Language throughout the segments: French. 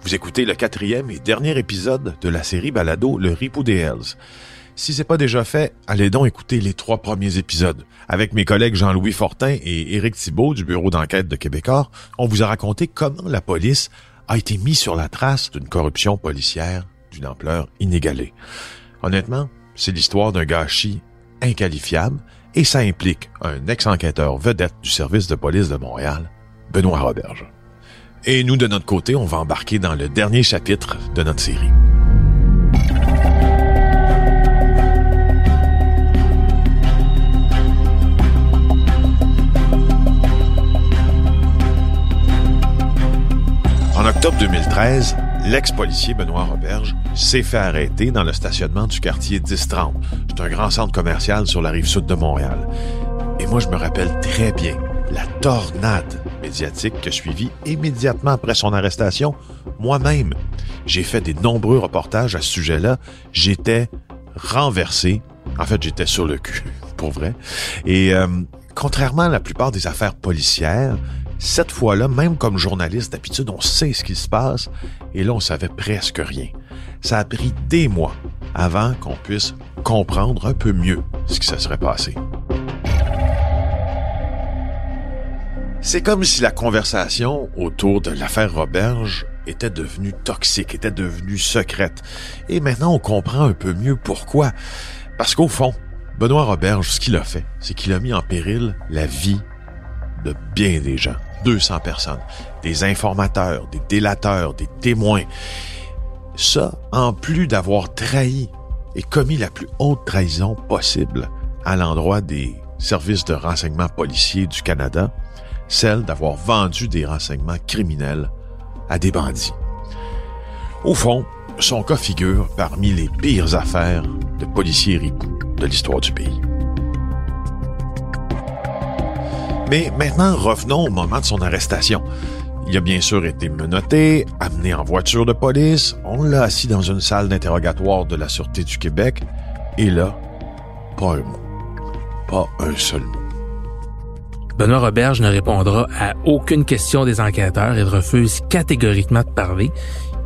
Vous écoutez le quatrième et dernier épisode de la série Balado Le Ripou des Hells. Si c'est pas déjà fait, allez donc écouter les trois premiers épisodes. Avec mes collègues Jean-Louis Fortin et Éric Thibault du bureau d'enquête de Québécois, on vous a raconté comment la police a été mise sur la trace d'une corruption policière d'une ampleur inégalée. Honnêtement, c'est l'histoire d'un gâchis inqualifiable et ça implique un ex-enquêteur vedette du service de police de Montréal, Benoît Roberge. Et nous, de notre côté, on va embarquer dans le dernier chapitre de notre série. En octobre 2013, l'ex-policier Benoît Roberge s'est fait arrêter dans le stationnement du quartier 1030. C'est un grand centre commercial sur la rive sud de Montréal. Et moi, je me rappelle très bien la tornade médiatique que suivit immédiatement après son arrestation. Moi-même, j'ai fait des nombreux reportages à ce sujet-là. J'étais renversé. En fait, j'étais sur le cul, pour vrai. Et euh, contrairement à la plupart des affaires policières, cette fois-là, même comme journaliste, d'habitude, on sait ce qui se passe, et là, on savait presque rien. Ça a pris des mois avant qu'on puisse comprendre un peu mieux ce qui se serait passé. C'est comme si la conversation autour de l'affaire Roberge était devenue toxique, était devenue secrète. Et maintenant, on comprend un peu mieux pourquoi. Parce qu'au fond, Benoît Roberge, ce qu'il a fait, c'est qu'il a mis en péril la vie de bien des gens. 200 personnes, des informateurs, des délateurs, des témoins. Ça, en plus d'avoir trahi et commis la plus haute trahison possible à l'endroit des services de renseignement policiers du Canada, celle d'avoir vendu des renseignements criminels à des bandits. Au fond, son cas figure parmi les pires affaires de policiers ripoux de l'histoire du pays. Mais maintenant, revenons au moment de son arrestation. Il a bien sûr été menotté, amené en voiture de police, on l'a assis dans une salle d'interrogatoire de la Sûreté du Québec, et là, pas un mot. Pas un seul mot. Benoît Roberge ne répondra à aucune question des enquêteurs et refuse catégoriquement de parler.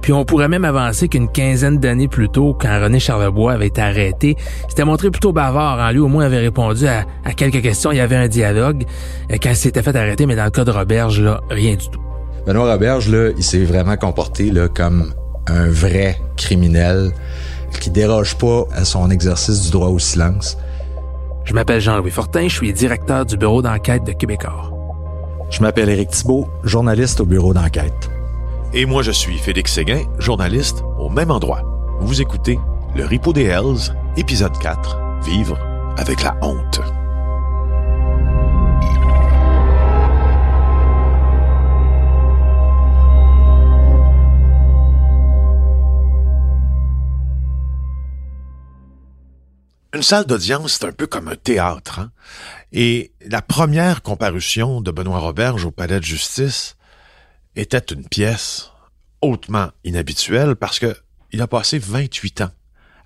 Puis on pourrait même avancer qu'une quinzaine d'années plus tôt, quand René Charlebois avait été arrêté, s'était montré plutôt bavard. En lui, au moins, avait répondu à, quelques questions. Il y avait un dialogue euh, quand il s'était fait arrêter, mais dans le cas de Roberge, là, rien du tout. Benoît Roberge, là, il s'est vraiment comporté là, comme un vrai criminel qui déroge pas à son exercice du droit au silence. Je m'appelle Jean-Louis Fortin, je suis directeur du bureau d'enquête de Québécois. Je m'appelle Éric Thibault, journaliste au bureau d'enquête. Et moi, je suis Félix Séguin, journaliste au même endroit. Vous écoutez Le Ripo des Hells, épisode 4, Vivre avec la honte. Une salle d'audience, c'est un peu comme un théâtre. Hein? Et la première comparution de Benoît Roberge au palais de justice, était une pièce hautement inhabituelle parce que il a passé 28 ans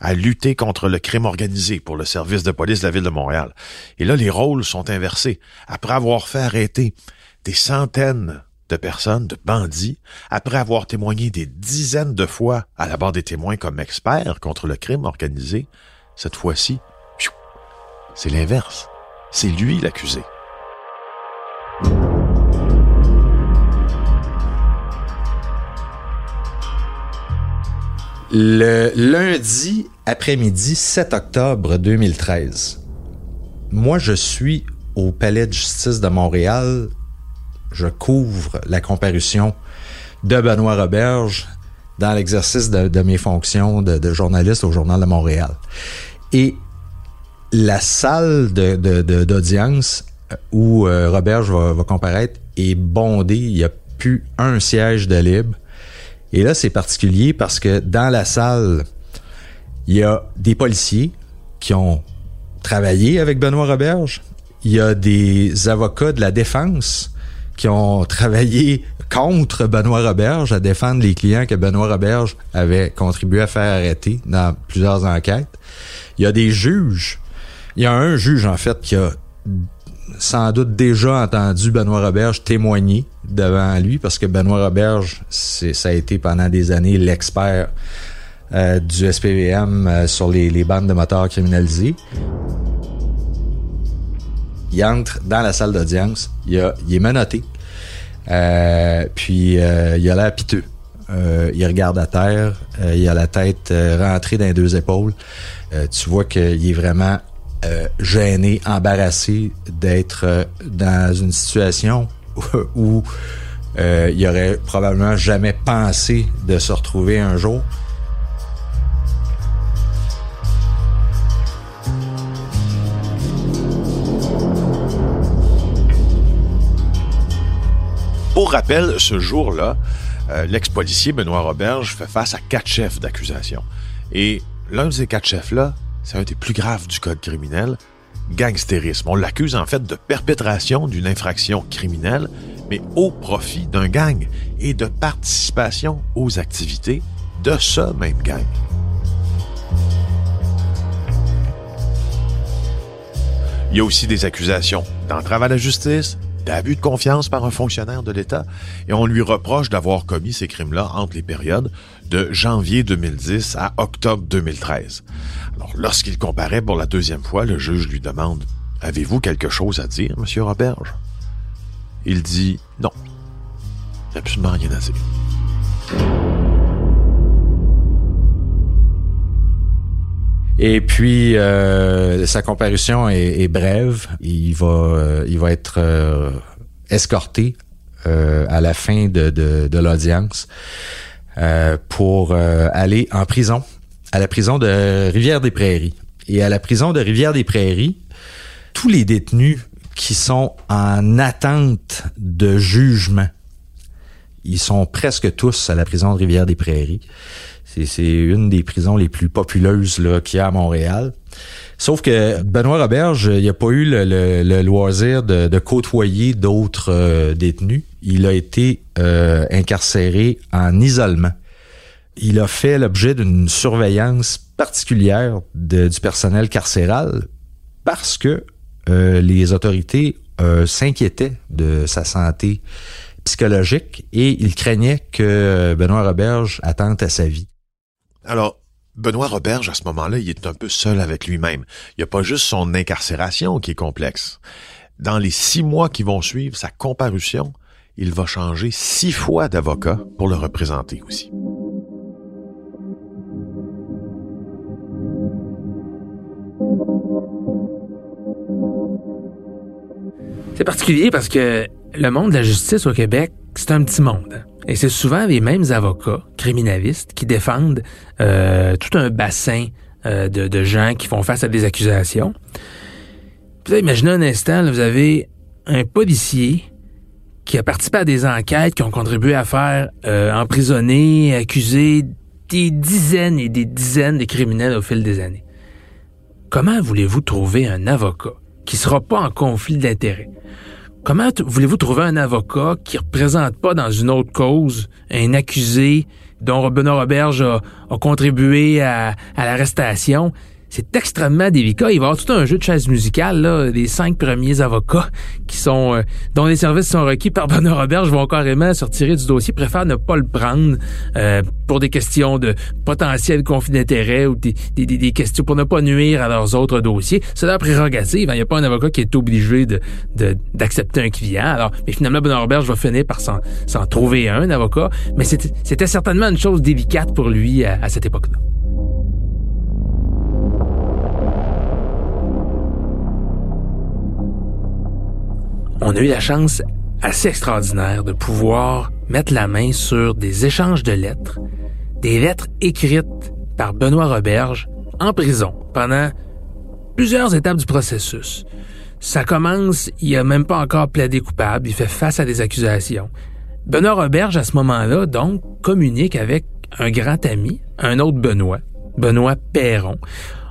à lutter contre le crime organisé pour le service de police de la ville de Montréal. Et là, les rôles sont inversés. Après avoir fait arrêter des centaines de personnes, de bandits, après avoir témoigné des dizaines de fois à la barre des témoins comme expert contre le crime organisé, cette fois-ci, c'est l'inverse. C'est lui l'accusé. Le lundi après-midi 7 octobre 2013, moi je suis au Palais de justice de Montréal. Je couvre la comparution de Benoît Roberge dans l'exercice de, mes fonctions de, journaliste au Journal de Montréal. Et la salle d'audience où euh, Roberge va comparaître est bondée. Il n'y a plus un siège de libre. Et là, c'est particulier parce que dans la salle, il y a des policiers qui ont travaillé avec Benoît Roberge. Il y a des avocats de la défense qui ont travaillé contre Benoît Roberge à défendre les clients que Benoît Roberge avait contribué à faire arrêter dans plusieurs enquêtes. Il y a des juges. Il y a un juge, en fait, qui a sans doute déjà entendu Benoît Roberge témoigner devant lui, parce que Benoît Roberge, ça a été pendant des années l'expert euh, du SPVM euh, sur les, bandes de moteurs criminalisés. Il entre dans la salle d'audience, il, il, est menotté, euh, puis il a l'air piteux. il regarde à terre, il a la tête rentrée dans les deux épaules. tu vois qu'il est vraiment gêné, embarrassé d'être dans une situation où, il aurait probablement jamais pensé de se retrouver un jour. Pour rappel, ce jour-là, euh, l'ex-policier Benoît Roberge fait face à quatre chefs d'accusation. Et l'un de ces quatre chefs-là, c'est un des plus graves du code criminel, gangstérisme. On l'accuse en fait de perpétration d'une infraction criminelle, mais au profit d'un gang et de participation aux activités de ce même gang. Il y a aussi des accusations d'entrave à la justice, d'abus de confiance par un fonctionnaire de l'État? Et on lui reproche d'avoir commis ces crimes-là entre les périodes de janvier 2010 à octobre 2013. Alors, lorsqu'il comparaît pour la deuxième fois, le juge lui demande Avez-vous quelque chose à dire, monsieur Roberge Il dit Non. Absolument rien à dire. Et puis euh, sa comparution est, brève. Il va, euh, il va être euh, escorté à la fin de, de, l'audience pour aller en prison, à la prison de Rivière-des-Prairies. Et à la prison de Rivière-des-Prairies, tous les détenus qui sont en attente de jugement, ils sont presque tous à la prison de Rivière-des-Prairies. C'est une des prisons les plus populeuses qu'il y a à Montréal. Sauf que Benoît Roberge, il n'a pas eu le, loisir de, côtoyer d'autres euh, détenus. Il a été euh, incarcéré en isolement. Il a fait l'objet d'une surveillance particulière du personnel carcéral parce que euh, les autorités s'inquiétaient de sa santé psychologique et ils craignaient que Benoît Roberge attente à sa vie. Alors, Benoît Roberge, à ce moment-là, il est un peu seul avec lui-même. Il n'y a pas juste son incarcération qui est complexe. Dans les six mois qui vont suivre sa comparution, il va changer six fois d'avocat pour le représenter aussi. C'est particulier parce que le monde de la justice au Québec, c'est un petit monde. Et c'est souvent les mêmes avocats criminalistes qui défendent euh, tout un bassin euh, de, gens qui font face à des accusations. Imaginez un instant, vous avez un policier qui a participé à des enquêtes qui ont contribué à faire euh, emprisonner, accuser des dizaines et des dizaines de criminels au fil des années. Comment voulez-vous trouver un avocat qui sera pas en conflit d'intérêts? Comment voulez-vous trouver un avocat qui représente pas dans une autre cause un accusé dont Benoît Roberge a, contribué à l'arrestation? C'est extrêmement délicat. Il va y avoir tout un jeu de chaise musicale, là, des cinq premiers avocats qui sont euh, dont les services sont requis par Benoît Robert, je vont carrément se retirer du dossier, préfèrent ne pas le prendre euh, pour des questions de potentiel conflit d'intérêt ou des, questions pour ne pas nuire à leurs autres dossiers. C'est leur prérogative. Hein. Il n'y a pas un avocat qui est obligé de, d'accepter un client. Alors, mais finalement, Benoît Robert va finir par s'en, trouver un, avocat. Mais c'était, c'était certainement une chose délicate pour lui à cette époque-là. On a eu la chance assez extraordinaire de pouvoir mettre la main sur des échanges de lettres, des lettres écrites par Benoît Roberge en prison pendant plusieurs étapes du processus. Ça commence, il a même pas encore plaidé coupable, il fait face à des accusations. Benoît Roberge, à ce moment-là, donc, communique avec un grand ami, un autre Benoît, Benoît Perron.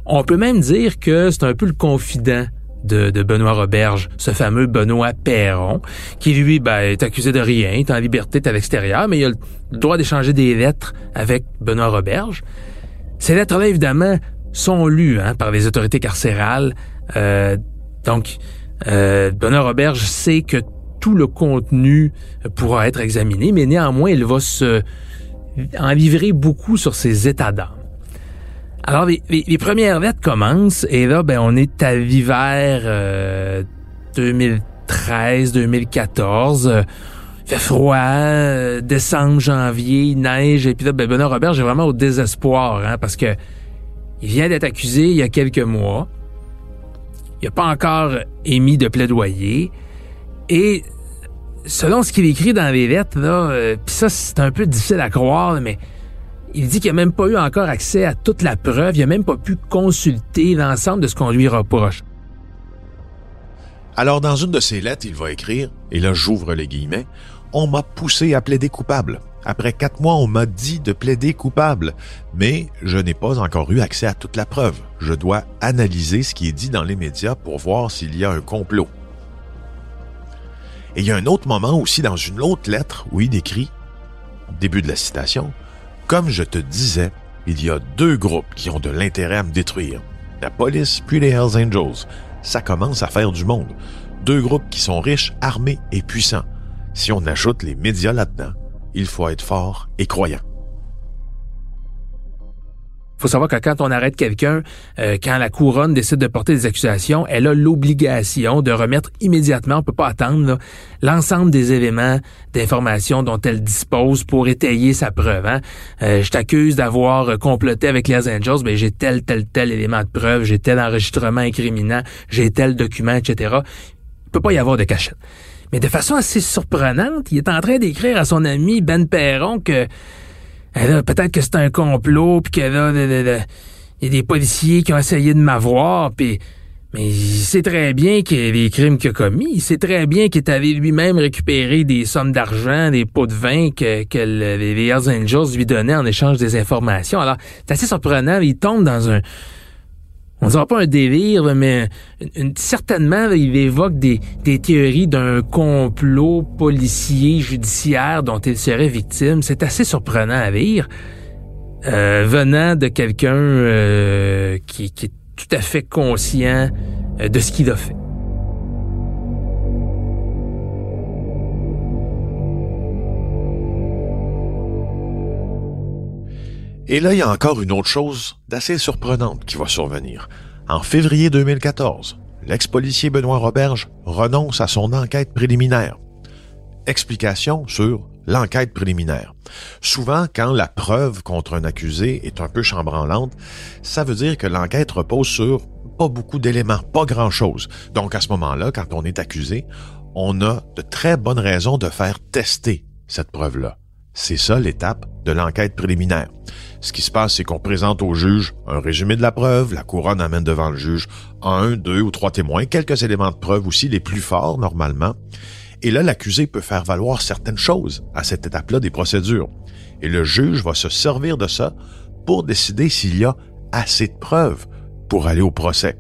On peut même dire que c'est un peu le confident de, Benoît Roberge, ce fameux Benoît Perron, qui lui ben, est accusé de rien, est en liberté, à l'extérieur, mais il a le droit d'échanger des lettres avec Benoît Roberge. Ces lettres-là, évidemment, sont lues hein, par les autorités carcérales. Euh, donc, Euh, Benoît Roberge sait que tout le contenu pourra être examiné, mais néanmoins, il va se en livrer beaucoup sur ses états d'âme. Alors, les, premières lettres commencent, et là, ben, on est à l'hiver 2013, 2014. Euh, fait froid, euh, décembre, janvier, neige, et puis là, ben, Benoît Robert, j'ai vraiment au désespoir, hein, parce que il vient d'être accusé il y a quelques mois. Il n'a pas encore émis de plaidoyer. Et selon ce qu'il écrit dans les lettres, là, euh, puis ça, c'est un peu difficile à croire, mais il dit qu'il n'a même pas eu encore accès à toute la preuve, il n'a même pas pu consulter l'ensemble de ce qu'on lui reproche. Alors, dans une de ses lettres, il va écrire, et là j'ouvre les guillemets, On m'a poussé à plaider coupable. Après quatre mois, on m'a dit de plaider coupable, mais je n'ai pas encore eu accès à toute la preuve. Je dois analyser ce qui est dit dans les médias pour voir s'il y a un complot. Et il y a un autre moment aussi dans une autre lettre où il décrit, début de la citation, Comme je te disais, il y a deux groupes qui ont de l'intérêt à me détruire. La police puis les Hells Angels. Ça commence à faire du monde. Deux groupes qui sont riches, armés et puissants. Si on ajoute les médias là-dedans, il faut être fort et croyant. Faut savoir que quand on arrête quelqu'un, euh, quand la couronne décide de porter des accusations, elle a l'obligation de remettre immédiatement, on peut pas attendre, l'ensemble des éléments d'information dont elle dispose pour étayer sa preuve. Hein. Euh, je t'accuse d'avoir comploté avec les Angels, ben j'ai tel, tel, tel élément de preuve, j'ai tel enregistrement incriminant, j'ai tel document, etc. Il peut pas y avoir de cachette. Mais de façon assez surprenante, il est en train d'écrire à son ami Ben Perron que peut-être que c'est un complot, puis que là, il y a des policiers qui ont essayé de m'avoir, puis mais il sait très bien que les crimes qu'il a commis. Il sait très bien qu'il est allé lui-même récupérer des sommes d'argent, des pots de vin que, que les Hells Angels lui donnaient en échange des informations. Alors, c'est assez surprenant. Il tombe dans un, on dira pas un délire, mais certainement, il évoque des, théories d'un complot policier, judiciaire dont il serait victime. C'est assez surprenant à lire, euh, venant de quelqu'un euh, qui, qui, est tout à fait conscient euh, de ce qu'il a fait. Et là, il y a encore une autre chose d'assez surprenante qui va survenir. En février 2014, l'ex-policier Benoît Roberge renonce à son enquête préliminaire. Explication sur l'enquête préliminaire. Souvent, quand la preuve contre un accusé est un peu chambranlante, ça veut dire que l'enquête repose sur pas beaucoup d'éléments, pas grand-chose. Donc à ce moment-là, quand on est accusé, on a de très bonnes raisons de faire tester cette preuve-là. C'est ça l'étape de l'enquête préliminaire. Ce qui se passe, c'est qu'on présente au juge un résumé de la preuve, la couronne amène devant le juge un, deux ou trois témoins, quelques éléments de preuve aussi, les plus forts normalement. Et là, l'accusé peut faire valoir certaines choses à cette étape-là des procédures. Et le juge va se servir de ça pour décider s'il y a assez de preuves pour aller au procès.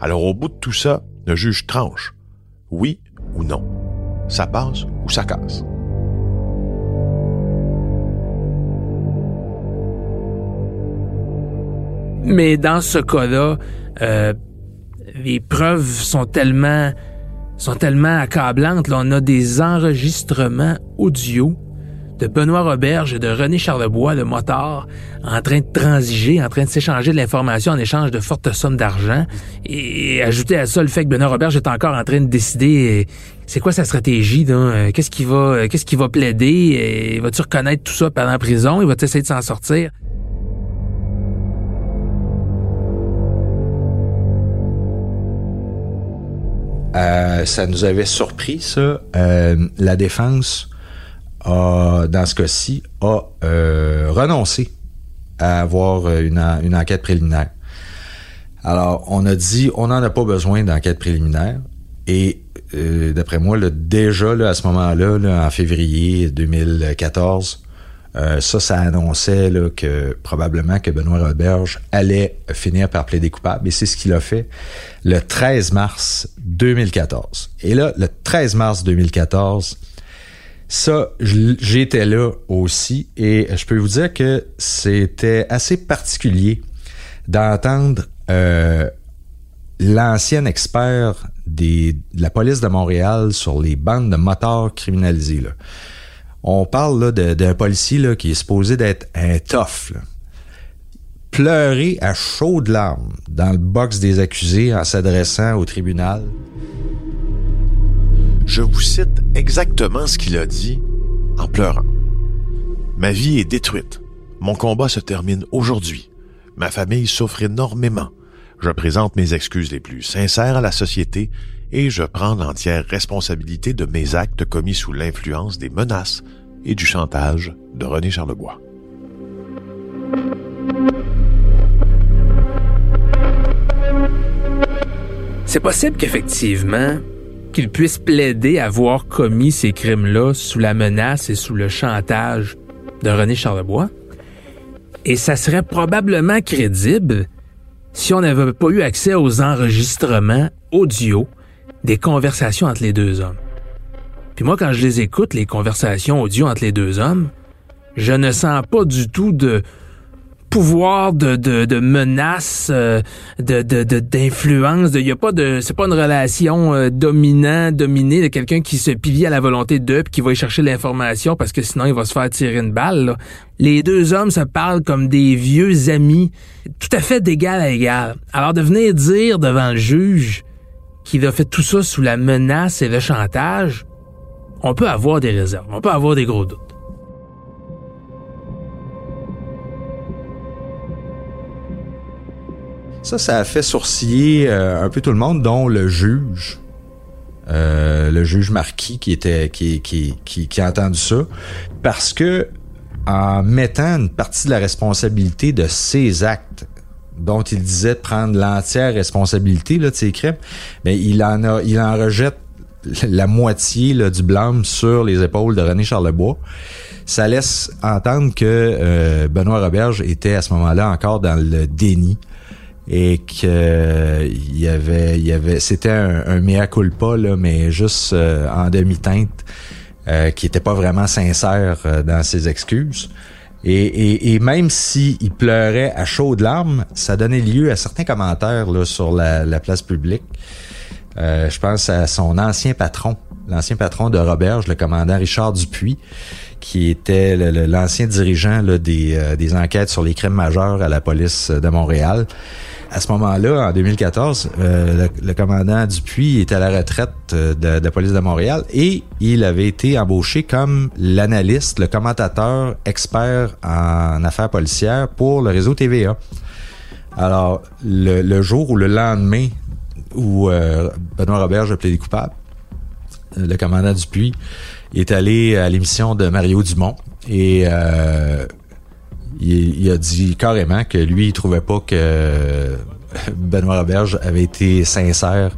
Alors au bout de tout ça, le juge tranche. Oui ou non. Ça passe ou ça casse. Mais dans ce cas-là, euh, les preuves sont tellement sont tellement accablantes. Là, on a des enregistrements audio de Benoît Roberge et de René Charlebois, le motard, en train de transiger, en train de s'échanger de l'information en échange de fortes sommes d'argent. Et ajouter à ça le fait que Benoît Roberge est encore en train de décider c'est quoi sa stratégie, euh, qu'est-ce qu'il va, qu'est-ce qu'il va plaider, va-tu reconnaître tout ça pendant la prison, il va essayer de s'en sortir? Euh, ça nous avait surpris, ça. Euh, la défense a, dans ce cas-ci, a euh, renoncé à avoir une, une, enquête préliminaire. Alors, on a dit, on n'en a pas besoin d'enquête préliminaire. Et d'après moi, déjà là, à ce moment-là, là, en février 2014, euh, ça, ça annonçait que probablement que Benoît Roberge allait finir par plaider coupable. Et c'est ce qu'il a fait le 13 mars 2014. Et là, le 13 mars 2014, ça, j'étais là aussi. Et je peux vous dire que c'était assez particulier d'entendre euh, l'ancien expert de la police de Montréal sur les bandes de motards criminalisés. Là. On parle d'un policier qui est supposé d'être un tough. Pleurer à chaudes larmes dans le box des accusés en s'adressant au tribunal. Je vous cite exactement ce qu'il a dit en pleurant. Ma vie est détruite. Mon combat se termine aujourd'hui. Ma famille souffre énormément. Je présente mes excuses les plus sincères à la société et je prends l'entière responsabilité de mes actes commis sous l'influence des menaces et du chantage de René Charlebois. C'est possible qu'effectivement, qu'il puisse plaider avoir commis ces crimes-là sous la menace et sous le chantage de René Charlebois. Et ça serait probablement crédible si on n'avait pas eu accès aux enregistrements audio des conversations entre les deux hommes. Puis moi, quand je les écoute, les conversations audio entre les deux hommes, je ne sens pas du tout de pouvoir de, de, de menace, euh, de, de, d'influence. Il y a pas de, c'est pas une relation euh, dominant, dominée de quelqu'un qui se pivie à la volonté d'eux puis qui va y chercher l'information parce que sinon il va se faire tirer une balle. Les deux hommes se parlent comme des vieux amis, tout à fait d'égal à égal. Alors de venir dire devant le juge qu'il a fait tout ça sous la menace et le chantage, on peut avoir des réserves, on peut avoir des gros doutes. Ça, ça a fait sourciller euh, un peu tout le monde, dont le juge. Euh, le juge Marquis qui était qui, qui, qui, qui a entendu ça. Parce que en mettant une partie de la responsabilité de ses actes dont il disait de prendre l'entière responsabilité là, de ses crimes, mais il en a il en rejette la moitié du blâme sur les épaules de René Charlebois. Ça laisse entendre que euh, Benoît Roberge était à ce moment-là encore dans le déni et que il y avait c'était un, mea culpa mais juste euh, en demi-teinte euh, qui était pas vraiment sincère euh, dans ses excuses et, même s'il il pleurait à chaudes larmes ça donnait lieu à certains commentaires sur la, la place publique. Je pense à son ancien patron l'ancien patron de Roberge le commandant Richard Dupuis qui était l'ancien dirigeant des, des enquêtes sur les crimes majeurs à la police de Montréal à ce moment-là, en 2014, euh, le, commandant Dupuis était à la retraite euh, de, la police de Montréal et il avait été embauché comme l'analyste, le commentateur expert en affaires policières pour le réseau TVA. Alors, le, jour ou le lendemain où euh, Benoît Robert a plaidé coupable, le commandant Dupuis est allé à l'émission de Mario Dumont et il, a dit carrément que lui, il trouvait pas que Benoît Roberge avait été sincère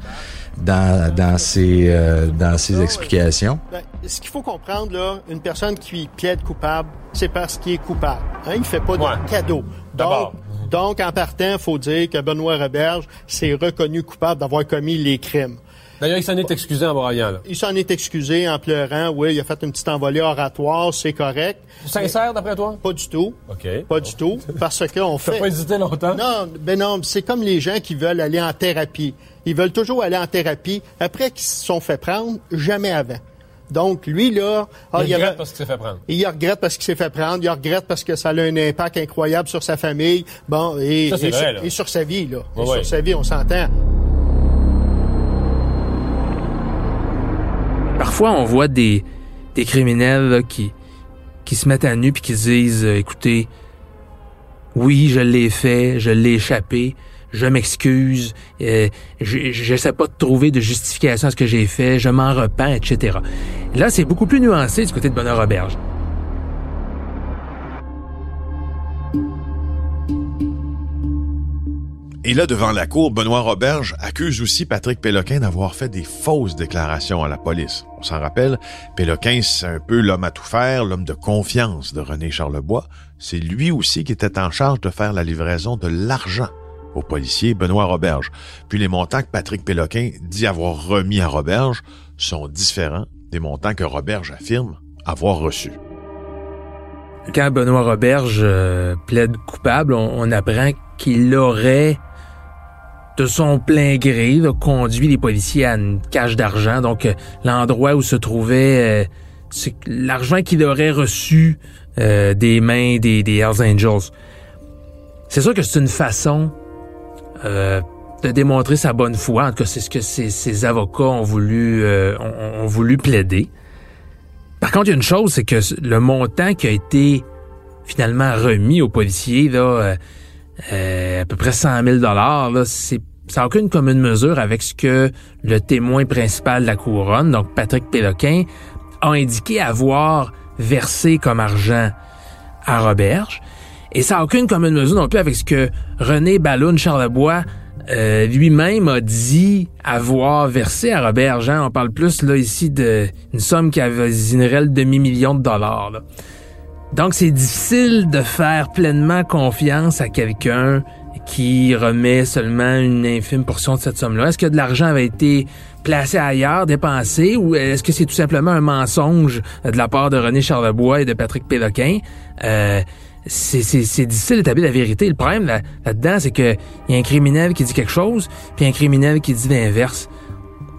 dans, dans ses, euh, dans ses explications. Ben, ce qu'il faut comprendre, là, une personne qui plaide coupable, c'est parce qu'il est coupable. Hein? Il fait pas de cadeau. Donc, donc, en partant, il faut dire que Benoît Roberge s'est reconnu coupable d'avoir commis les crimes. D'ailleurs, il s'en est excusé en braillant. Il s'en est excusé en pleurant. Oui, il a fait une petite envolée oratoire, c'est correct. Sincère, d'après toi? Pas du tout. OK. Pas du tout. Parce qu'on fait... T'as pas hésité longtemps? Non, ben non, c'est comme les gens qui veulent aller en thérapie. Ils veulent toujours aller en thérapie après qu'ils se sont fait prendre, jamais avant. Donc, lui, là... Ah, il, regrette parce qu'il s'est fait prendre. Il regrette parce qu'il s'est fait prendre. Il regrette parce que ça a un impact incroyable sur sa famille. Bon, et, ça, et, vrai, sur, et sur, sa vie, là. et sur sa vie, on s'entend. Parfois, on voit des, des criminels qui, qui se mettent à nu puis qui se disent euh, écoutez, oui, je l'ai fait, je l'ai échappé, je m'excuse, euh, je pas de trouver de justification à ce que j'ai fait, je m'en repens, etc. Là, c'est beaucoup plus nuancé du côté de Bonheur Roberge. Et là, devant la cour, Benoît Roberge accuse aussi Patrick Péloquin d'avoir fait des fausses déclarations à la police. On s'en rappelle, Péloquin, c'est un peu l'homme à tout faire, l'homme de confiance de René Charlebois. C'est lui aussi qui était en charge de faire la livraison de l'argent au policier Benoît Roberge. Puis les montants que Patrick Péloquin dit avoir remis à Roberge sont différents des montants que Roberge affirme avoir reçus. Quand Benoît Roberge euh, plaide coupable, on apprend qu'il aurait de son plein gré, a conduit les policiers à une cache d'argent, donc euh, l'endroit où se trouvait euh, l'argent qu'il aurait reçu euh, des mains des, des Hells Angels. C'est sûr que c'est une façon de démontrer sa bonne foi. En tout cas, c'est ce que ses, avocats ont voulu, ont, voulu plaider. Par contre, il y a une chose, c'est que le montant qui a été finalement remis aux policiers, là, à peu près 100 000 dollars, c'est ça n'a aucune commune mesure avec ce que le témoin principal de la couronne, donc Patrick Péloquin, a indiqué avoir versé comme argent à Roberge. Et ça n'a aucune commune mesure non plus avec ce que René Balloun Charlebois euh, lui-même a dit avoir versé à Roberge. Hein. On parle plus là ici d'une somme qui avoisinerait le demi-million de dollars. Donc c'est difficile de faire pleinement confiance à quelqu'un qui remet seulement une infime portion de cette somme-là? Est-ce que de l'argent avait été placé ailleurs, dépensé, ou est-ce que c'est tout simplement un mensonge de la part de René Charlebois et de Patrick Péloquin? Euh, c'est difficile d'établir la vérité. Le problème là-dedans, c'est qu'il y a un criminel qui dit quelque chose, puis un criminel qui dit l'inverse.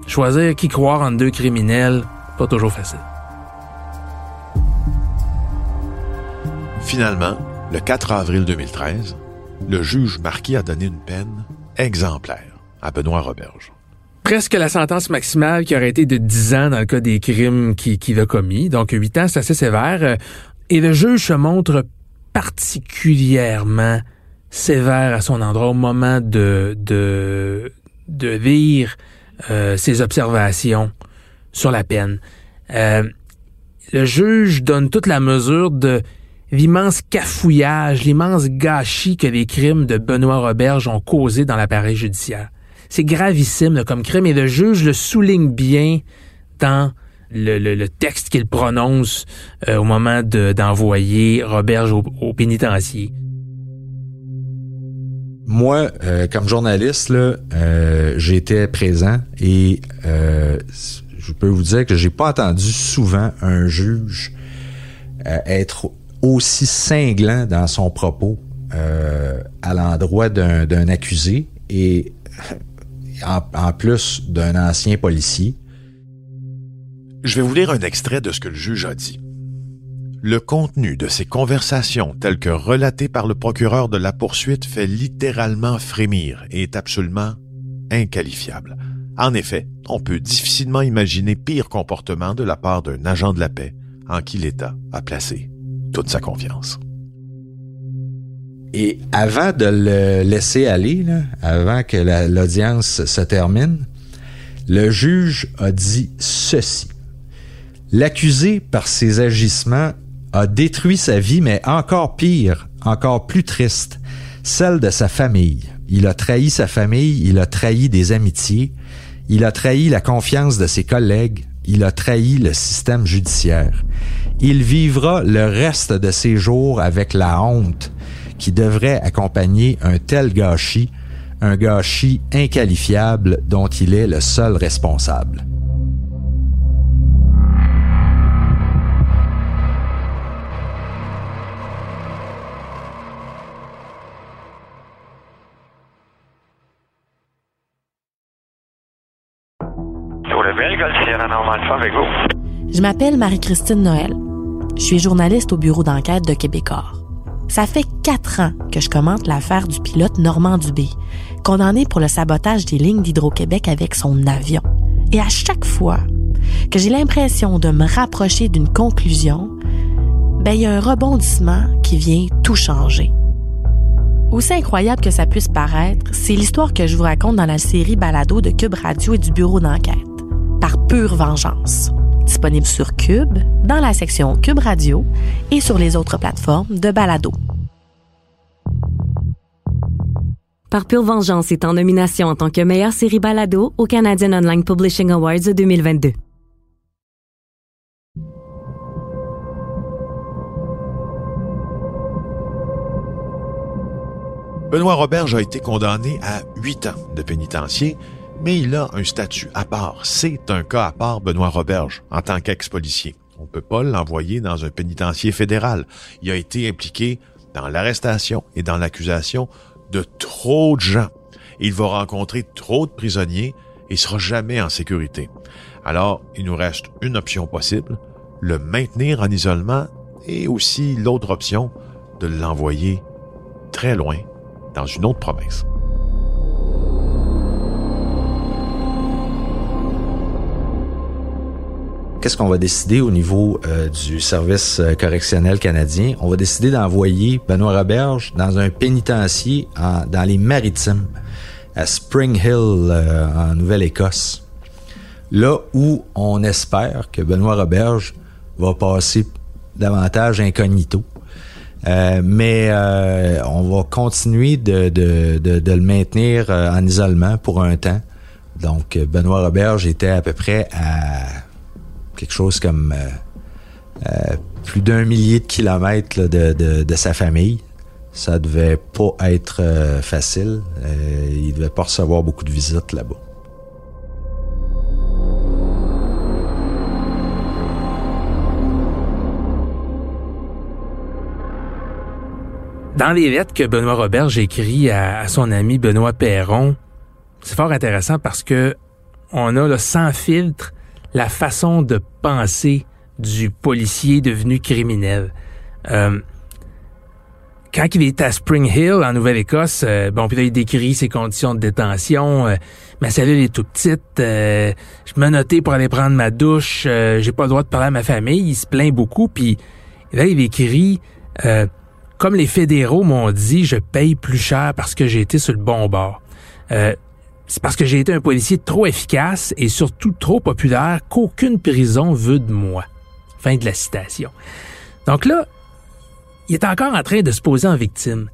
Choisir qui croire en deux criminels, pas toujours facile. Finalement, le 4 avril 2013, le juge Marquis a donné une peine exemplaire à Benoît Roberge. Presque la sentence maximale qui aurait été de 10 ans dans le cas des crimes qu'il a commis. Donc 8 ans, c'est assez sévère. Et le juge se montre particulièrement sévère à son endroit au moment de, de, de lire euh, ses observations sur la peine. Euh, le juge donne toute la mesure de l'immense cafouillage, l'immense gâchis que les crimes de Benoît Roberge ont causé dans l'appareil judiciaire. C'est gravissime comme crime et le juge le souligne bien dans le, texte qu'il prononce euh, au moment d'envoyer Roberge au, pénitencier. Moi, euh, comme journaliste, là, euh, j'étais présent et je peux vous dire que j'ai pas entendu souvent un juge être aussi cinglant dans son propos euh, à l'endroit d'un accusé et en, plus d'un ancien policier. Je vais vous lire un extrait de ce que le juge a dit. Le contenu de ces conversations telles que relatées par le procureur de la poursuite fait littéralement frémir et est absolument inqualifiable. En effet, on peut difficilement imaginer pire comportement de la part d'un agent de la paix en qui l'État a placé toute sa confiance. Et avant de le laisser aller, avant que l'audience se termine, le juge a dit ceci. L'accusé, par ses agissements, a détruit sa vie, mais encore pire, encore plus triste, celle de sa famille. Il a trahi sa famille, il a trahi des amitiés, il a trahi la confiance de ses collègues, il a trahi le système judiciaire il vivra le reste de ses jours avec la honte qui devrait accompagner un tel gâchis, un gâchis inqualifiable dont il est le seul responsable. Je m'appelle Marie-Christine Noël. Je suis journaliste au bureau d'enquête de Québecor. Ça fait quatre ans que je commente l'affaire du pilote Normand Dubé, condamné pour le sabotage des lignes d'Hydro-Québec avec son avion. Et à chaque fois que j'ai l'impression de me rapprocher d'une conclusion, ben il y a un rebondissement qui vient tout changer. Aussi incroyable que ça puisse paraître, c'est l'histoire que je vous raconte dans la série Balado de Cube Radio et du bureau d'enquête, par pure vengeance disponible sur Cube, dans la section Cube Radio et sur les autres plateformes de balado. Par pure vengeance est en nomination en tant que meilleure série balado au Canadian Online Publishing Awards 2022. Benoît Roberge a été condamné à huit ans de pénitencier mais il a un statut à part. C'est un cas à part, Benoît Roberge, en tant qu'ex-policier. On ne peut pas l'envoyer dans un pénitencier fédéral. Il a été impliqué dans l'arrestation et dans l'accusation de trop de gens. Il va rencontrer trop de prisonniers et sera jamais en sécurité. Alors, il nous reste une option possible, le maintenir en isolement et aussi l'autre option de l'envoyer très loin dans une autre province. Qu'est-ce qu'on va décider au niveau euh, du service euh, correctionnel canadien? On va décider d'envoyer Benoît Roberge dans un pénitencier en, dans les maritimes, à Spring Hill, euh, en Nouvelle-Écosse. Là où on espère que Benoît Roberge va passer davantage incognito. mais on va continuer de le maintenir en isolement pour un temps. Donc, Benoît Roberge était à peu près à quelque chose comme euh, euh, plus d'un millier de kilomètres de, de, sa famille. Ça devait pas être euh, facile. Il devait pas recevoir beaucoup de visites là-bas. Dans les lettres que Benoît Robert écrit à, à, son ami Benoît Perron, c'est fort intéressant parce que on a là, sans filtre la façon de penser du policier devenu criminel. Euh, quand il est à Spring Hill, en Nouvelle-Écosse, euh, bon, puis là, il décrit ses conditions de détention. Euh, ma cellule est toute petite. Euh, je me notais pour aller prendre ma douche. J'ai pas le droit de parler à ma famille. Il se plaint beaucoup. Puis là, il écrit comme les fédéraux m'ont dit, je paye plus cher parce que j'ai été sur le bon bord c'est parce que j'ai été un policier trop efficace et surtout trop populaire qu'aucune prison veut de moi. Fin de la citation. Donc là, il est encore en train de se poser en victime.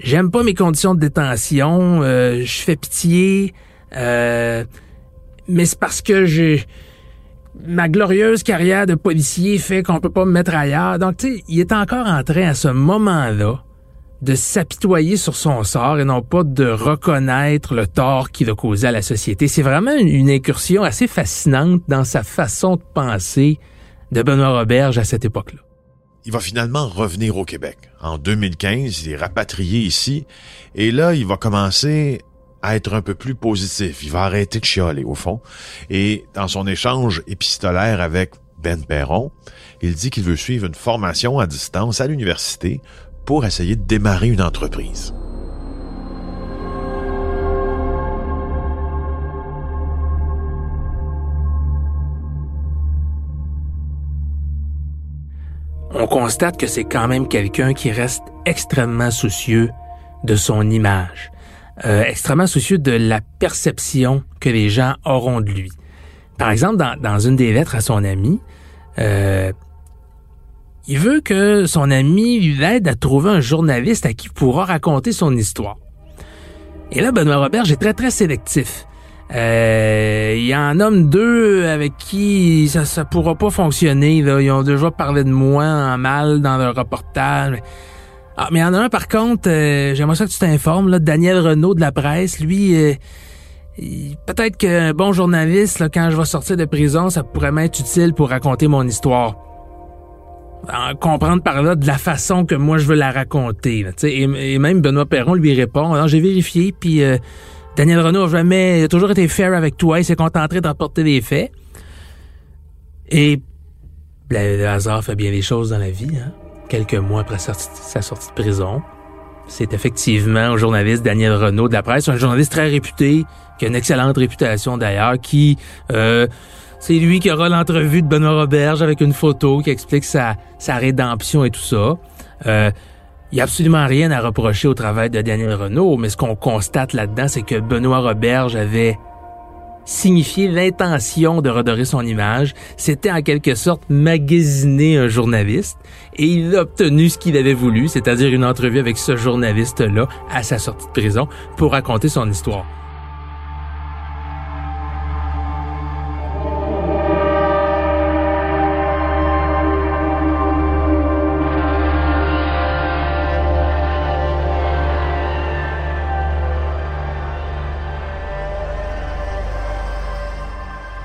J'aime pas mes conditions de détention, euh, je fais pitié, euh, mais c'est parce que j'ai ma glorieuse carrière de policier fait qu'on peut pas me mettre ailleurs. Donc tu sais, il est encore en train à ce moment-là de s'apitoyer sur son sort et non pas de reconnaître le tort qu'il a causé à la société. C'est vraiment une, incursion assez fascinante dans sa façon de penser de Benoît Roberge à cette époque-là. Il va finalement revenir au Québec. En 2015, il est rapatrié ici et là, il va commencer à être un peu plus positif. Il va arrêter de chialer, au fond. Et dans son échange épistolaire avec Ben Perron, il dit qu'il veut suivre une formation à distance à l'université pour essayer de démarrer une entreprise. On constate que c'est quand même quelqu'un qui reste extrêmement soucieux de son image, euh, extrêmement soucieux de la perception que les gens auront de lui. Par exemple, dans, une des lettres à son ami, euh, il veut que son ami lui aide à trouver un journaliste à qui il pourra raconter son histoire. Et là, Benoît Robert est très, très sélectif. Euh, il y en nomme deux avec qui ça ça pourra pas fonctionner. Là. Ils ont déjà parlé de moi en mal dans leur reportage. Ah, mais il y en a un par contre, euh, j'aimerais ça que tu t'informes, là, Daniel Renault de la presse, lui, euh, peut-être qu'un bon journaliste, quand je vais sortir de prison, ça pourrait m'être utile pour raconter mon histoire comprendre par là de la façon que moi je veux la raconter. et, et, même Benoît Perron lui répond j'ai vérifié, puis euh, Daniel Renault a jamais a toujours été fair avec toi, il s'est contenté d'apporter des faits. Et le, hasard fait bien les choses dans la vie. Hein? Quelques mois après sa sortie de prison, c'est effectivement un journaliste Daniel Renault de la presse, un journaliste très réputé, qui a une excellente réputation d'ailleurs, qui euh, c'est lui qui aura l'entrevue de Benoît Roberge avec une photo qui explique sa, sa rédemption et tout ça. Euh, il n'y a absolument rien à reprocher au travail de Daniel Renault, mais ce qu'on constate là-dedans, c'est que Benoît Roberge avait signifié l'intention de redorer son image. C'était en quelque sorte magasiner un journaliste et il a obtenu ce qu'il avait voulu, c'est-à-dire une entrevue avec ce journaliste-là à sa sortie de prison pour raconter son histoire.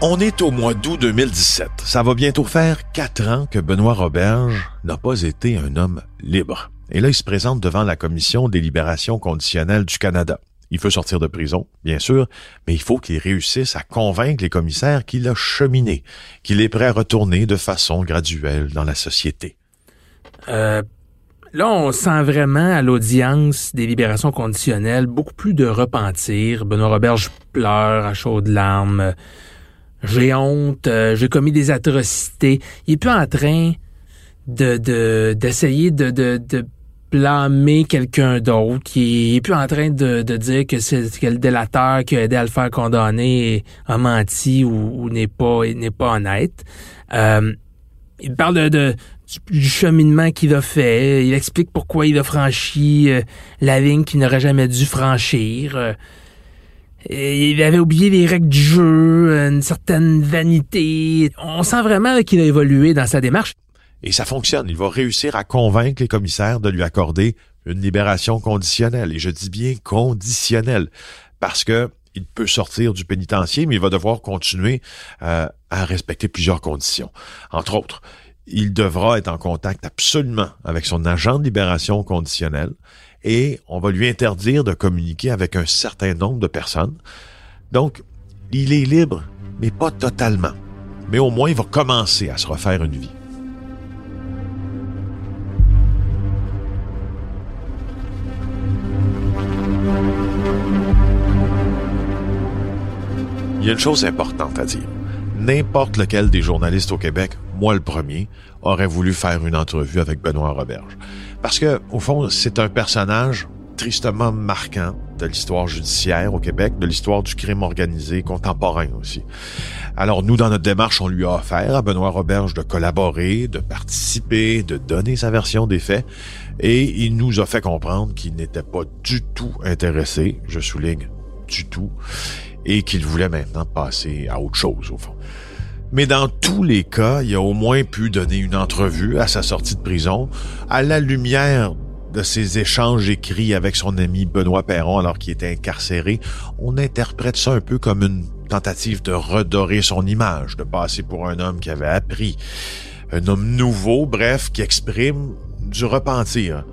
On est au mois d'août 2017. Ça va bientôt faire quatre ans que Benoît Roberge n'a pas été un homme libre. Et là, il se présente devant la Commission des libérations conditionnelles du Canada. Il veut sortir de prison, bien sûr, mais il faut qu'il réussisse à convaincre les commissaires qu'il a cheminé, qu'il est prêt à retourner de façon graduelle dans la société. Euh, là, on sent vraiment à l'audience des libérations conditionnelles beaucoup plus de repentir. Benoît Roberge pleure à chaudes larmes. J'ai honte, euh, j'ai commis des atrocités. Il est plus en train de d'essayer de, de, de blâmer quelqu'un d'autre, qui est plus en train de, de dire que c'est que le délateur qui a aidé à le faire condamner a menti ou, n'est pas n'est pas honnête. Euh, il parle de, de du, cheminement qu'il a fait. Il explique pourquoi il a franchi euh, la ligne qu'il n'aurait jamais dû franchir. Il avait oublié les règles du jeu, une certaine vanité. On sent vraiment qu'il a évolué dans sa démarche. Et ça fonctionne. Il va réussir à convaincre les commissaires de lui accorder une libération conditionnelle. Et je dis bien conditionnelle. Parce que il peut sortir du pénitencier, mais il va devoir continuer euh, à respecter plusieurs conditions. Entre autres, il devra être en contact absolument avec son agent de libération conditionnelle et on va lui interdire de communiquer avec un certain nombre de personnes. Donc, il est libre, mais pas totalement. Mais au moins, il va commencer à se refaire une vie. Il y a une chose importante à dire. N'importe lequel des journalistes au Québec, moi le premier, aurait voulu faire une entrevue avec Benoît Roberge. Parce que, au fond, c'est un personnage tristement marquant de l'histoire judiciaire au Québec, de l'histoire du crime organisé contemporain aussi. Alors nous, dans notre démarche, on lui a offert à Benoît Roberge de collaborer, de participer, de donner sa version des faits, et il nous a fait comprendre qu'il n'était pas du tout intéressé, je souligne, du tout, et qu'il voulait maintenant passer à autre chose, au fond. Mais dans tous les cas, il a au moins pu donner une entrevue à sa sortie de prison à la lumière de ses échanges écrits avec son ami Benoît Perron alors qu'il était incarcéré. On interprète ça un peu comme une tentative de redorer son image, de passer pour un homme qui avait appris, un homme nouveau, bref, qui exprime du repentir.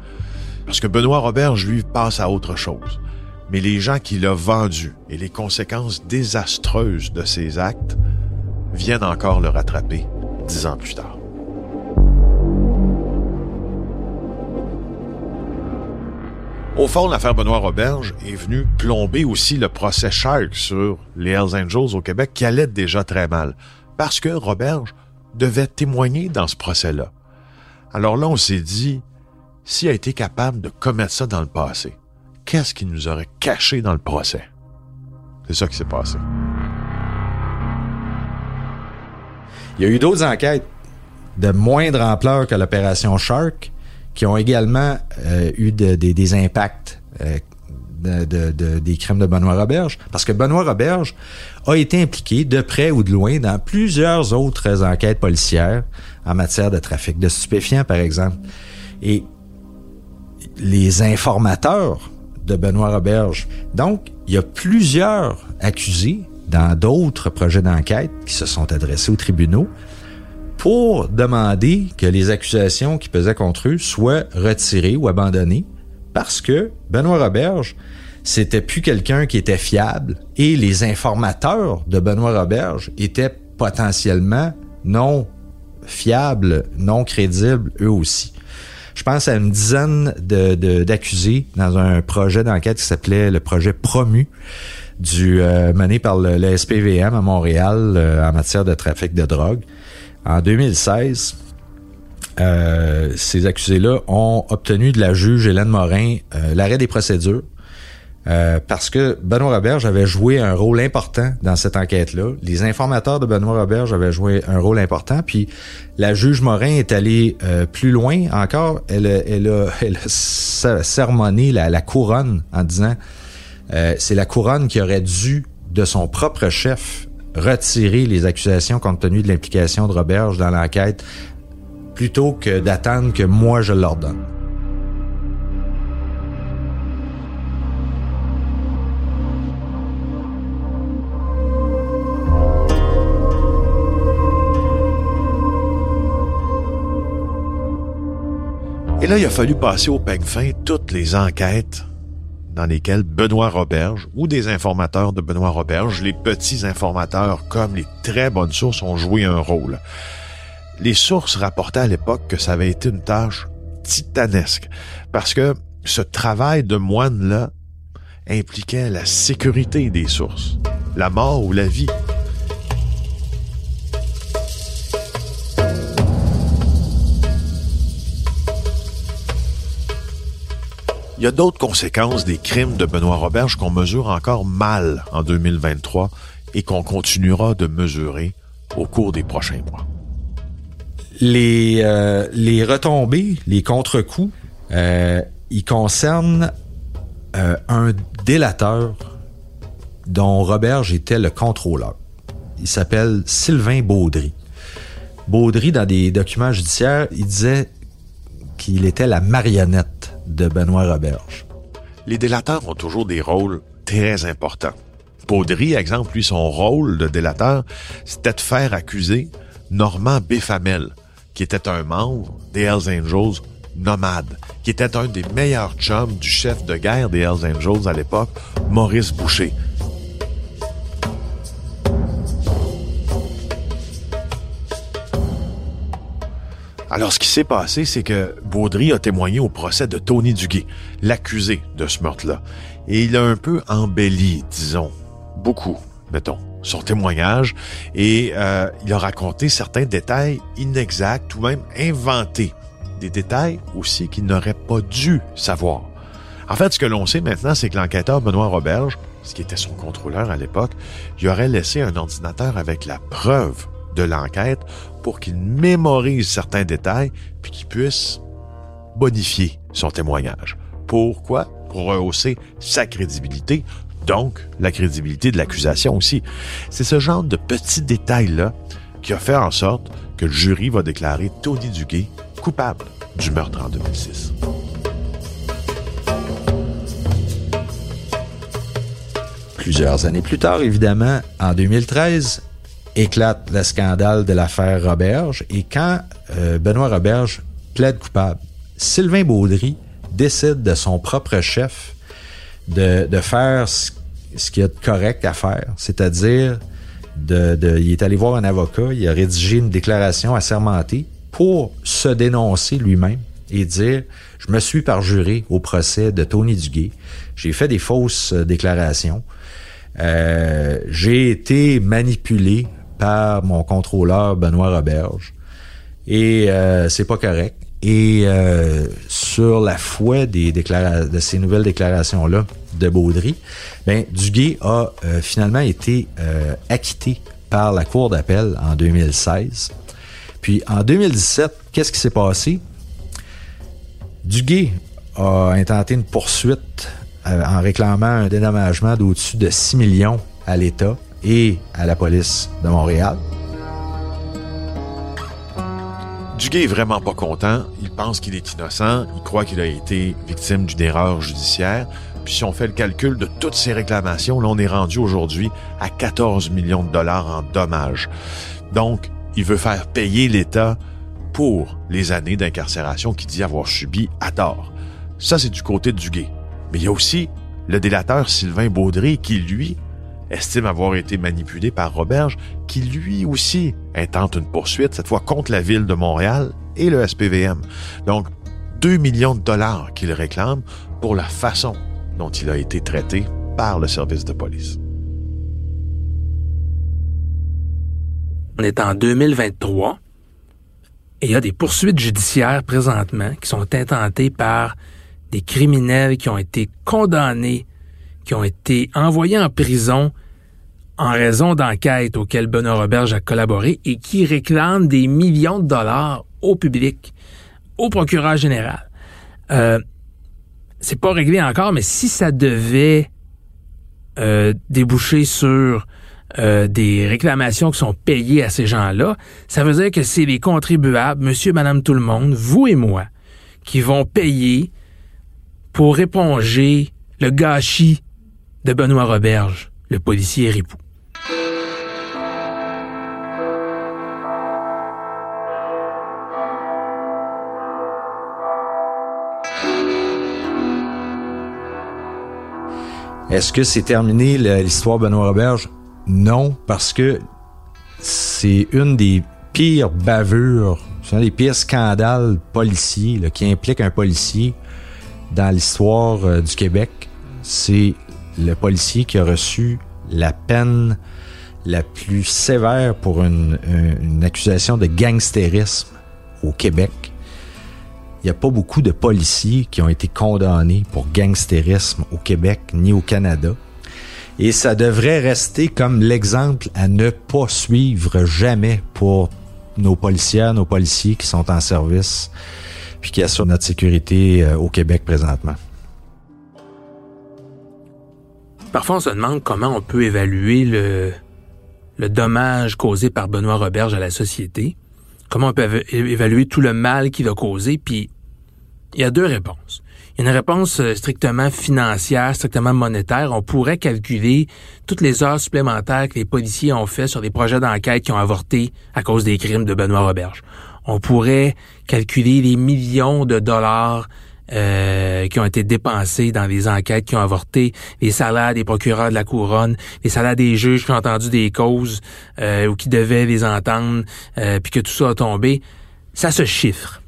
Parce que Benoît Robert, lui, passe à autre chose mais les gens qui l'ont vendu et les conséquences désastreuses de ses actes viennent encore le rattraper dix ans plus tard. Au fond, l'affaire Benoît Roberge est venue plomber aussi le procès Shark sur les Hells Angels au Québec qui allait déjà très mal, parce que Roberge devait témoigner dans ce procès-là. Alors là, on s'est dit, s'il a été capable de commettre ça dans le passé, qu'est-ce qu'il nous aurait caché dans le procès? C'est ça qui s'est passé. Il y a eu d'autres enquêtes de moindre ampleur que l'opération Shark qui ont également euh, eu des impacts euh, des crimes de Benoît Roberge. Parce que Benoît Roberge a été impliqué de près ou de loin dans plusieurs autres enquêtes policières en matière de trafic de stupéfiants, par exemple. Et les informateurs de Benoît Roberge. Donc, il y a plusieurs accusés dans d'autres projets d'enquête qui se sont adressés aux tribunaux pour demander que les accusations qui pesaient contre eux soient retirées ou abandonnées parce que Benoît Roberge, c'était plus quelqu'un qui était fiable et les informateurs de Benoît Roberge étaient potentiellement non fiables, non crédibles eux aussi. Je pense à une dizaine d'accusés dans un projet d'enquête qui s'appelait le projet Promu du euh, mené par le, SPVM à Montréal euh, en matière de trafic de drogue. En 2016, euh, ces accusés-là ont obtenu de la juge Hélène Morin l'arrêt des procédures euh, parce que Benoît Roberge avait joué un rôle important dans cette enquête-là. Les informateurs de Benoît Roberge avaient joué un rôle important. Puis la juge Morin est allée euh, plus loin encore. Elle, elle, a, elle a sermonné la, la, couronne en disant euh, c'est la couronne qui aurait dû, de son propre chef, retirer les accusations compte tenu de l'implication de Roberge dans l'enquête plutôt que d'attendre que moi je l'ordonne. Et là, il a fallu passer au peigne fin toutes les enquêtes dans lesquels Benoît Roberge ou des informateurs de Benoît Roberge, les petits informateurs comme les très bonnes sources ont joué un rôle. Les sources rapportaient à l'époque que ça avait été une tâche titanesque parce que ce travail de moine-là impliquait la sécurité des sources, la mort ou la vie. Il y a d'autres conséquences des crimes de Benoît Roberge qu'on mesure encore mal en 2023 et qu'on continuera de mesurer au cours des prochains mois. Les, euh, retombées, les contre-coups, euh, ils concernent euh, un délateur dont Roberge était le contrôleur. Il s'appelle Sylvain Baudry. Baudry, dans des documents judiciaires, il disait qu'il était la marionnette de Benoît Roberge. Les délateurs ont toujours des rôles très importants. Baudry, exemple, lui, son rôle de délateur, c'était de faire accuser Normand Béfamel, qui était un membre des Hells Angels nomade, qui était un des meilleurs chums du chef de guerre des Hells Angels à l'époque, Maurice Boucher. Alors, ce qui s'est passé, c'est que Baudry a témoigné au procès de Tony Duguay, l'accusé de ce meurtre-là. Et il a un peu embelli, disons, beaucoup, mettons, son témoignage, et euh, il a raconté certains détails inexacts ou même inventés. Des détails aussi qu'il n'aurait pas dû savoir. En fait, ce que l'on sait maintenant, c'est que l'enquêteur Benoît Roberge, ce qui était son contrôleur à l'époque, il aurait laissé un ordinateur avec la preuve de l'enquête pour qu'il mémorise certains détails puis qu'il puisse bonifier son témoignage. Pourquoi? Pour rehausser sa crédibilité, donc la crédibilité de l'accusation aussi. C'est ce genre de petits détails-là qui a fait en sorte que le jury va déclarer Tony Duguay coupable du meurtre en 2006. Plusieurs années plus tard, évidemment, en 2013, éclate le scandale de l'affaire Roberge. Et quand euh, Benoît Roberge plaide coupable, Sylvain Baudry décide de son propre chef de, de faire ce, qu'il y a de correct à faire, c'est-à-dire de, de, il est allé voir un avocat, il a rédigé une déclaration assermentée pour se dénoncer lui-même et dire je me suis parjuré au procès de Tony Duguay, j'ai fait des fausses déclarations, euh, j'ai été manipulé par mon contrôleur Benoît Roberge. Et euh, c'est pas correct. Et euh, sur la foi des de ces nouvelles déclarations-là de Baudry, ben, Duguay a euh, finalement été acquitté par la Cour d'appel en 2016. Puis en 2017, qu'est-ce qui s'est passé? Duguay a intenté une poursuite en réclamant un dédommagement d'au-dessus de 6 millions à l'État et à la police de Montréal. Duguay est vraiment pas content. Il pense qu'il est innocent. Il croit qu'il a été victime d'une erreur judiciaire. Puis si on fait le calcul de toutes ces réclamations, là, on est rendu aujourd'hui à 14 millions de dollars en dommages. Donc, il veut faire payer l'État pour les années d'incarcération qu'il dit avoir subi à tort. Ça, c'est du côté de Duguay. Mais il y a aussi le délateur Sylvain Baudry qui, lui, estime avoir été manipulé par Roberge, qui lui aussi intente une poursuite, cette fois contre la ville de Montréal et le SPVM. Donc, 2 millions de dollars qu'il réclame pour la façon dont il a été traité par le service de police. On est en 2023 et il y a des poursuites judiciaires présentement qui sont intentées par des criminels qui ont été condamnés, qui ont été envoyés en prison en raison d'enquêtes auxquelles Benoît Roberge a collaboré et qui réclament des millions de dollars au public, au procureur général. Euh, c'est pas réglé encore, mais si ça devait euh, déboucher sur euh, des réclamations qui sont payées à ces gens-là, ça veut dire que c'est les contribuables, monsieur, madame, tout le monde, vous et moi, qui vont payer pour éponger le gâchis de Benoît Roberge, le policier ripou. Est-ce que c'est terminé l'histoire Benoît Roberge? Non, parce que c'est une des pires bavures, c'est un des pires scandales policiers qui impliquent un policier dans l'histoire euh, du Québec. C'est le policier qui a reçu la peine la plus sévère pour une accusation de gangstérisme au Québec. Il n'y a pas beaucoup de policiers qui ont été condamnés pour gangstérisme au Québec ni au Canada. Et ça devrait rester comme l'exemple à ne pas suivre jamais pour nos policières, nos policiers qui sont en service puis qui assurent notre sécurité euh, au Québec présentement. Parfois, on se demande comment on peut évaluer le, le dommage causé par Benoît Roberge à la société, comment on peut évaluer tout le mal qu'il a causé, puis il y a deux réponses. Il y a une réponse euh, strictement financière, strictement monétaire. On pourrait calculer toutes les heures supplémentaires que les policiers ont fait sur des projets d'enquête qui ont avorté à cause des crimes de Benoît Roberge. On pourrait calculer les millions de dollars euh, qui ont été dépensés dans les enquêtes qui ont avorté, les salaires des procureurs de la couronne, les salaires des juges qui ont entendu des causes euh, ou qui devaient les entendre, euh, puis que tout ça a tombé, ça se chiffre.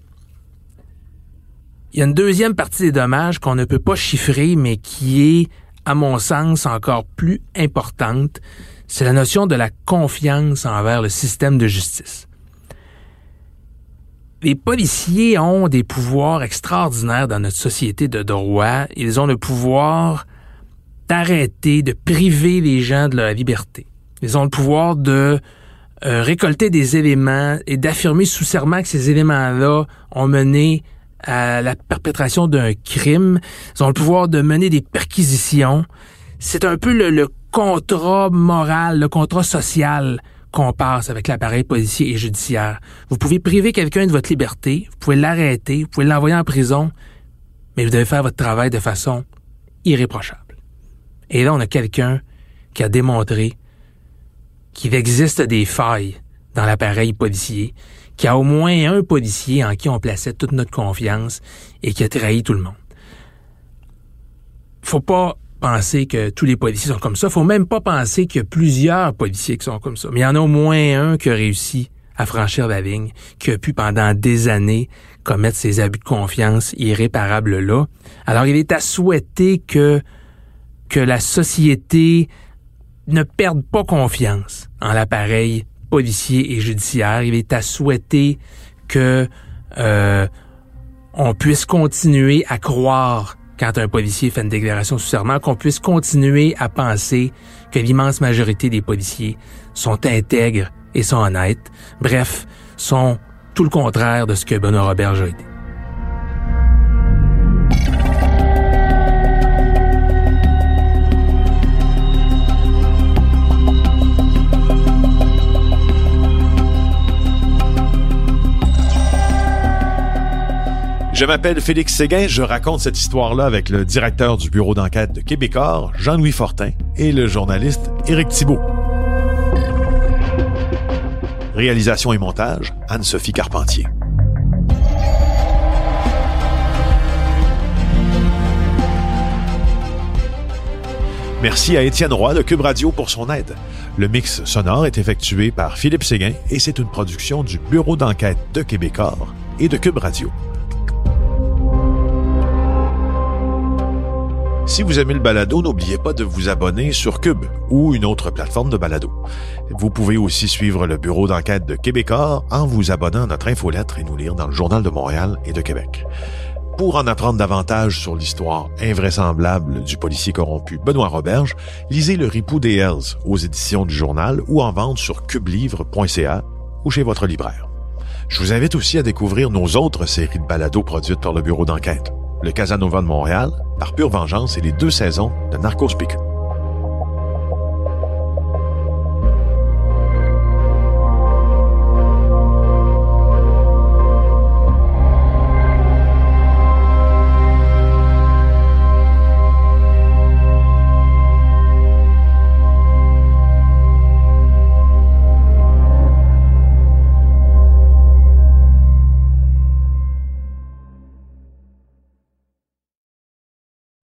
Il y a une deuxième partie des dommages qu'on ne peut pas chiffrer, mais qui est, à mon sens, encore plus importante, c'est la notion de la confiance envers le système de justice les policiers ont des pouvoirs extraordinaires dans notre société de droit. Ils ont le pouvoir d'arrêter, de priver les gens de leur liberté. Ils ont le pouvoir de euh, récolter des éléments et d'affirmer sous serment que ces éléments-là ont mené à la perpétration d'un crime. Ils ont le pouvoir de mener des perquisitions. C'est un peu le, le contrat moral, le contrat social qu'on passe avec l'appareil policier et judiciaire. Vous pouvez priver quelqu'un de votre liberté, vous pouvez l'arrêter, vous pouvez l'envoyer en prison, mais vous devez faire votre travail de façon irréprochable. Et là, on a quelqu'un qui a démontré qu'il existe des failles dans l'appareil policier, qui a au moins un policier en qui on plaçait toute notre confiance et qui a trahi tout le monde. Faut pas penser que tous les policiers sont comme ça. Faut même pas penser qu'il y a plusieurs policiers qui sont comme ça. Mais il y en a au moins un qui a réussi à franchir la ligne, qui a pu pendant des années commettre ces abus de confiance irréparables là. Alors il est à souhaiter que que la société ne perde pas confiance en l'appareil policier et judiciaire. Il est à souhaiter que euh, on puisse continuer à croire quand un policier fait une déclaration sous serment, qu'on puisse continuer à penser que l'immense majorité des policiers sont intègres et sont honnêtes, bref, sont tout le contraire de ce que Benoît Robert a. Je m'appelle Félix Séguin, je raconte cette histoire-là avec le directeur du bureau d'enquête de Québecor, Jean-Louis Fortin, et le journaliste Éric Thibault. Réalisation et montage, Anne-Sophie Carpentier. Merci à Étienne Roy de Cube Radio pour son aide. Le mix sonore est effectué par Philippe Séguin et c'est une production du Bureau d'enquête de Québecor et de Cube Radio. Si vous aimez le balado, n'oubliez pas de vous abonner sur Cube ou une autre plateforme de balado. Vous pouvez aussi suivre le bureau d'enquête de Québecor en vous abonnant à notre infolettre et nous lire dans le Journal de Montréal et de Québec. Pour en apprendre davantage sur l'histoire invraisemblable du policier corrompu Benoît Roberge, lisez Le Ripou des Hells aux éditions du journal ou en vente sur cubelivre.ca ou chez votre libraire. Je vous invite aussi à découvrir nos autres séries de balados produites par le bureau d'enquête le Casanova de Montréal, par pure vengeance et les deux saisons de Narcos.